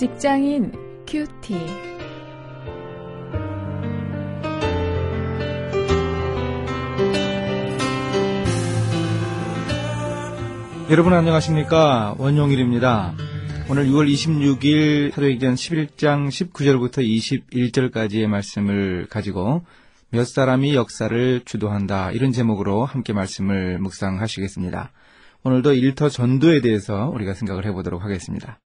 직장인 큐티. 여러분 안녕하십니까 원용일입니다. 오늘 6월 26일 사도행전 11장 19절부터 21절까지의 말씀을 가지고 몇 사람이 역사를 주도한다 이런 제목으로 함께 말씀을 묵상하시겠습니다. 오늘도 일터 전도에 대해서 우리가 생각을 해보도록 하겠습니다.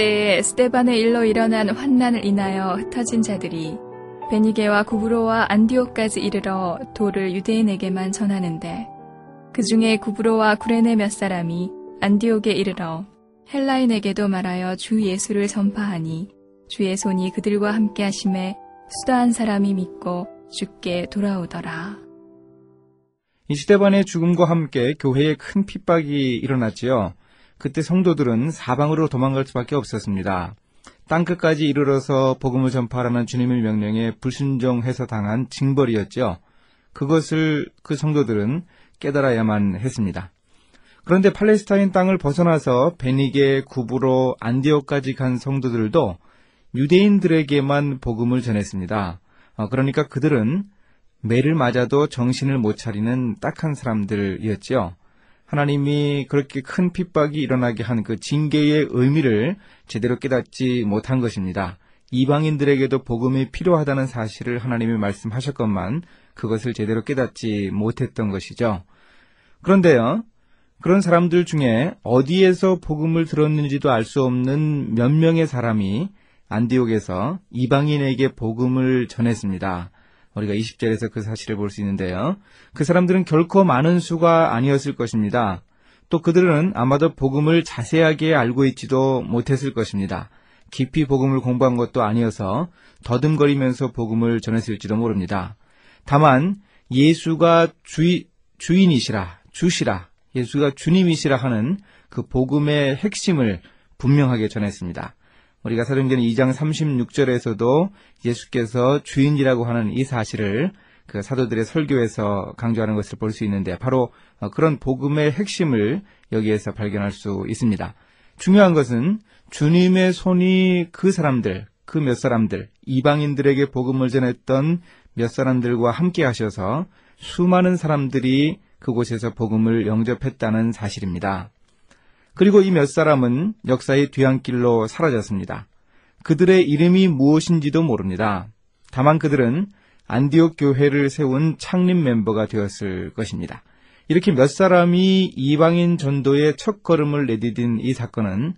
때에 스테반의 일로 일어난 환난을 인하여 흩어진 자들이 베니게와 구브로와 안디오까지 이르러 도를 유대인에게만 전하는데 그 중에 구브로와 구레네 몇 사람이 안디옥에 이르러 헬라인에게도 말하여 주 예수를 전파하니 주의 손이 그들과 함께 하심에 수다한 사람이 믿고 죽게 돌아오더라. 이 스테반의 죽음과 함께 교회에 큰 핍박이 일어났지요. 그때 성도들은 사방으로 도망갈 수밖에 없었습니다. 땅끝까지 이르러서 복음을 전파하라는 주님의 명령에 불순종해서 당한 징벌이었죠. 그것을 그 성도들은 깨달아야만 했습니다. 그런데 팔레스타인 땅을 벗어나서 베니게, 구부로, 안디오까지 간 성도들도 유대인들에게만 복음을 전했습니다. 어, 그러니까 그들은 매를 맞아도 정신을 못 차리는 딱한 사람들이었지요. 하나님이 그렇게 큰 핍박이 일어나게 한 그 징계의 의미를 제대로 깨닫지 못한 것입니다. 이방인들에게도 복음이 필요하다는 사실을 하나님이 말씀하셨건만 그것을 제대로 깨닫지 못했던 것이죠. 그런데요, 그런 사람들 중에 어디에서 복음을 들었는지도 알 수 없는 몇 명의 사람이 안디옥에서 이방인에게 복음을 전했습니다. 우리가 20절에서 그 사실을 볼 수 있는데요. 그 사람들은 결코 많은 수가 아니었을 것입니다. 또 그들은 아마도 복음을 자세하게 알고 있지도 못했을 것입니다. 깊이 복음을 공부한 것도 아니어서 더듬거리면서 복음을 전했을지도 모릅니다. 다만 예수가 주이, 주인이시라, 주시라, 예수가 주님이시라 하는 그 복음의 핵심을 분명하게 전했습니다. 우리가 사도행전 2장 36절에서도 예수께서 주인이라고 하는 이 사실을 그 사도들의 설교에서 강조하는 것을 볼 수 있는데 바로 그런 복음의 핵심을 여기에서 발견할 수 있습니다. 중요한 것은 주님의 손이 그 사람들, 그 몇 사람들, 이방인들에게 복음을 전했던 몇 사람들과 함께 하셔서 수많은 사람들이 그곳에서 복음을 영접했다는 사실입니다. 그리고 이 몇 사람은 역사의 뒤안길로 사라졌습니다. 그들의 이름이 무엇인지도 모릅니다. 다만 그들은 안디옥 교회를 세운 창립 멤버가 되었을 것입니다. 이렇게 몇 사람이 이방인 전도의 첫 걸음을 내디딘 이 사건은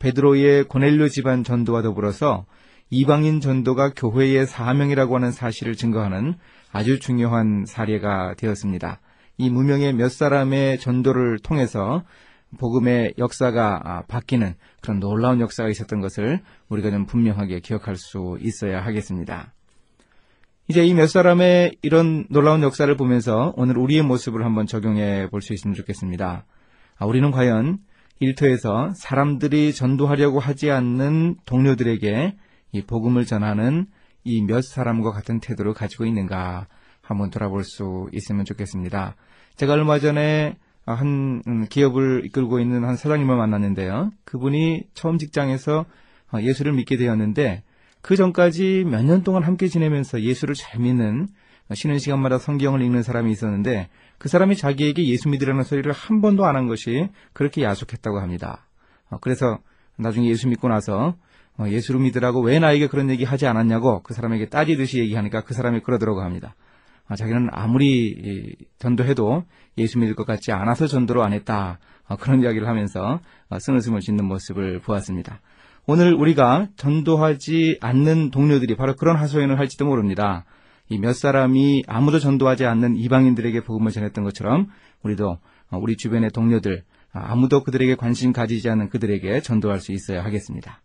베드로의 고넬료 집안 전도와 더불어서 이방인 전도가 교회의 사명이라고 하는 사실을 증거하는 아주 중요한 사례가 되었습니다. 이 무명의 몇 사람의 전도를 통해서 복음의 역사가 바뀌는 그런 놀라운 역사가 있었던 것을 우리가 좀 분명하게 기억할 수 있어야 하겠습니다. 이제 이 몇 사람의 이런 놀라운 역사를 보면서 오늘 우리의 모습을 한번 적용해 볼 수 있으면 좋겠습니다. 우리는 과연 일터에서 사람들이 전도하려고 하지 않는 동료들에게 이 복음을 전하는 이 몇 사람과 같은 태도를 가지고 있는가 한번 돌아볼 수 있으면 좋겠습니다. 제가 얼마 전에 한 기업을 이끌고 있는 한 사장님을 만났는데요. 그분이 처음 직장에서 예수를 믿게 되었는데 그 전까지 몇 년 동안 함께 지내면서 예수를 잘 믿는 쉬는 시간마다 성경을 읽는 사람이 있었는데 그 사람이 자기에게 예수 믿으라는 소리를 한 번도 안 한 것이 그렇게 야속했다고 합니다. 그래서 나중에 예수 믿고 나서 예수를 믿으라고 왜 나에게 그런 얘기 하지 않았냐고 그 사람에게 따지듯이 얘기하니까 그 사람이 그러더라고 합니다. 자기는 아무리 전도해도 예수 믿을 것 같지 않아서 전도를 안 했다. 그런 이야기를 하면서 쓴웃음을 짓는 모습을 보았습니다. 오늘 우리가 전도하지 않는 동료들이 바로 그런 하소연을 할지도 모릅니다. 이 몇 사람이 아무도 전도하지 않는 이방인들에게 복음을 전했던 것처럼 우리도 우리 주변의 동료들 아무도 그들에게 관심 가지지 않는 그들에게 전도할 수 있어야 하겠습니다.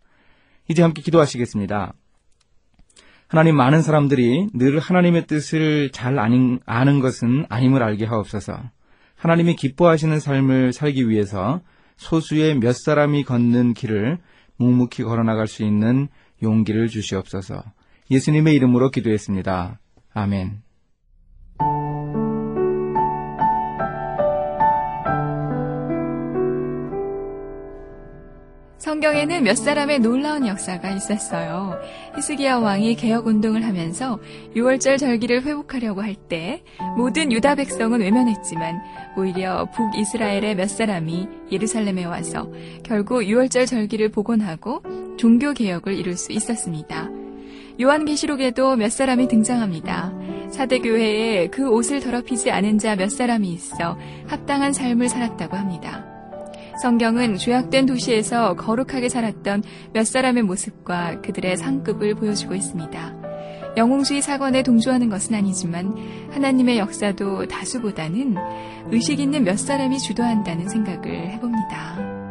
이제 함께 기도하시겠습니다. 하나님 많은 사람들이 늘 하나님의 뜻을 잘 아는 것은 아님을 알게 하옵소서. 하나님이 기뻐하시는 삶을 살기 위해서 소수의 몇 사람이 걷는 길을 묵묵히 걸어나갈 수 있는 용기를 주시옵소서. 예수님의 이름으로 기도했습니다. 아멘. 성경에는 몇 사람의 놀라운 역사가 있었어요. 히스기야 왕이 개혁 운동을 하면서 6월절 절기를 회복하려고 할 때 모든 유다 백성은 외면했지만 오히려 북이스라엘의 몇 사람이 예루살렘에 와서 결국 6월절 절기를 복원하고 종교 개혁을 이룰 수 있었습니다. 요한계시록에도 몇 사람이 등장합니다. 사대교회에 그 옷을 더럽히지 않은 자 몇 사람이 있어 합당한 삶을 살았다고 합니다. 성경은 죄악된 도시에서 거룩하게 살았던 몇 사람의 모습과 그들의 상급을 보여주고 있습니다. 영웅주의 사관에 동조하는 것은 아니지만 하나님의 역사도 다수보다는 의식 있는 몇 사람이 주도한다는 생각을 해봅니다.